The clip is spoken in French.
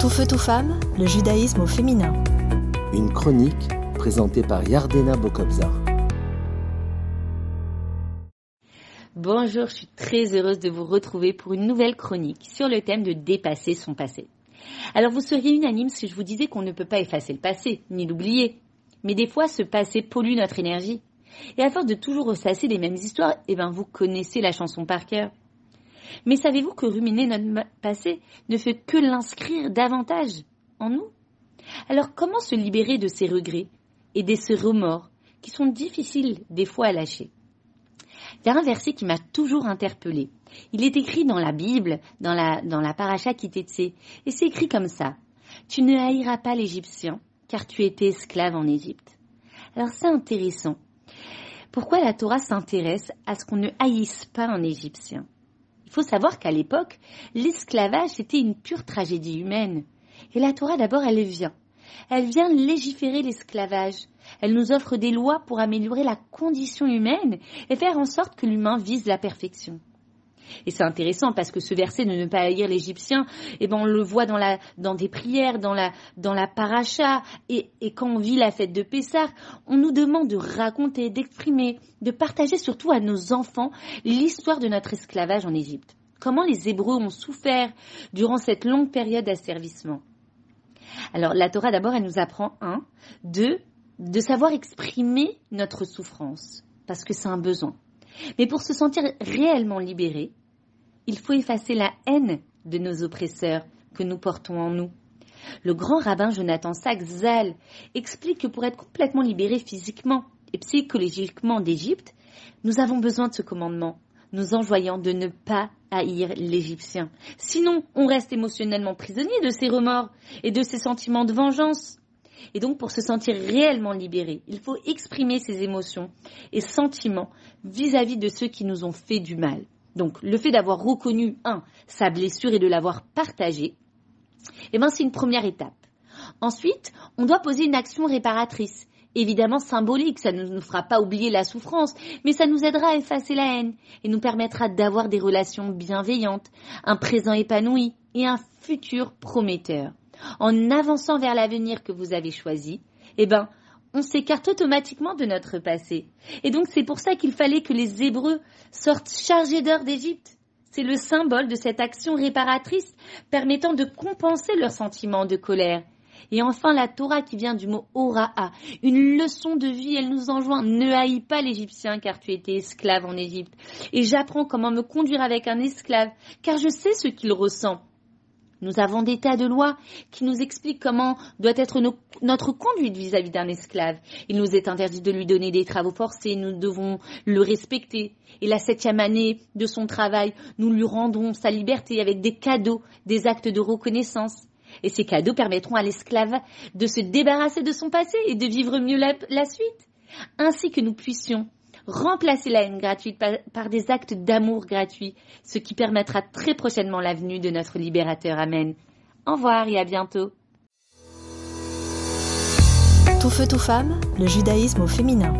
Tout feu, tout femme, le judaïsme au féminin. Une chronique présentée par Yardena Bokobzar. Bonjour, je suis très heureuse de vous retrouver pour une nouvelle chronique sur le thème de dépasser son passé. Alors vous seriez unanime si je vous disais qu'on ne peut pas effacer le passé, ni l'oublier. Mais des fois, ce passé pollue notre énergie. Et à force de toujours ressasser les mêmes histoires, eh ben, vous connaissez la chanson par cœur. Mais savez-vous que ruminer notre passé ne fait que l'inscrire davantage en nous? Alors comment se libérer de ces regrets et de ces remords qui sont difficiles des fois à lâcher? Il y a un verset qui m'a toujours interpellé. Il est écrit dans la Bible, dans la, dans la paracha et c'est écrit comme ça. Tu ne haïras pas l'Égyptien, car tu étais esclave en Égypte. Alors c'est intéressant. Pourquoi la Torah s'intéresse à ce qu'on ne haïsse pas un Égyptien? Il faut savoir qu'à l'époque, l'esclavage était une pure tragédie humaine. Et la Torah d'abord, elle vient. Elle vient légiférer l'esclavage. Elle nous offre des lois pour améliorer la condition humaine et faire en sorte que l'humain vise la perfection. Et c'est intéressant parce que ce verset de ne pas haïr l'Égyptien, eh ben on le voit dans la dans des prières, dans la dans la paracha, et, et quand on vit la fête de Pessah, on nous demande de raconter, d'exprimer, de partager surtout à nos enfants l'histoire de notre esclavage en Égypte. Comment les Hébreux ont souffert durant cette longue période d'asservissement. Alors la Torah d'abord, elle nous apprend un, deux, de savoir exprimer notre souffrance parce que c'est un besoin. Mais pour se sentir réellement libéré, il faut effacer la haine de nos oppresseurs que nous portons en nous. Le grand rabbin Jonathan Sachs explique que pour être complètement libéré physiquement et psychologiquement d'Égypte, nous avons besoin de ce commandement, nous enjoignant de ne pas haïr l'Égyptien. Sinon, on reste émotionnellement prisonnier de ses remords et de ses sentiments de vengeance. Et donc, pour se sentir réellement libéré, il faut exprimer ses émotions et sentiments vis-à-vis de ceux qui nous ont fait du mal. Donc, le fait d'avoir reconnu, un, sa blessure et de l'avoir partagée, eh ben, c'est une première étape. Ensuite, on doit poser une action réparatrice. Évidemment symbolique, ça ne nous fera pas oublier la souffrance, mais ça nous aidera à effacer la haine et nous permettra d'avoir des relations bienveillantes, un présent épanoui et un futur prometteur en avançant vers l'avenir que vous avez choisi, eh ben, on s'écarte automatiquement de notre passé. Et donc c'est pour ça qu'il fallait que les Hébreux sortent chargés d'or d'Égypte. C'est le symbole de cette action réparatrice permettant de compenser leurs sentiments de colère. Et enfin la Torah qui vient du mot Ora'a, une leçon de vie, elle nous enjoint ne haïs pas l'Égyptien car tu étais esclave en Égypte. Et j'apprends comment me conduire avec un esclave car je sais ce qu'il ressent. Nous avons des tas de lois qui nous expliquent comment doit être notre conduite vis-à-vis d'un esclave. Il nous est interdit de lui donner des travaux forcés, nous devons le respecter. Et la septième année de son travail, nous lui rendons sa liberté avec des cadeaux, des actes de reconnaissance. Et ces cadeaux permettront à l'esclave de se débarrasser de son passé et de vivre mieux la suite. Ainsi que nous puissions remplacer la haine gratuite par, des actes d'amour gratuits, ce qui permettra très prochainement la venue de notre libérateur. Amen. Au revoir et à bientôt. Tout feu, tout femme, le judaïsme au féminin.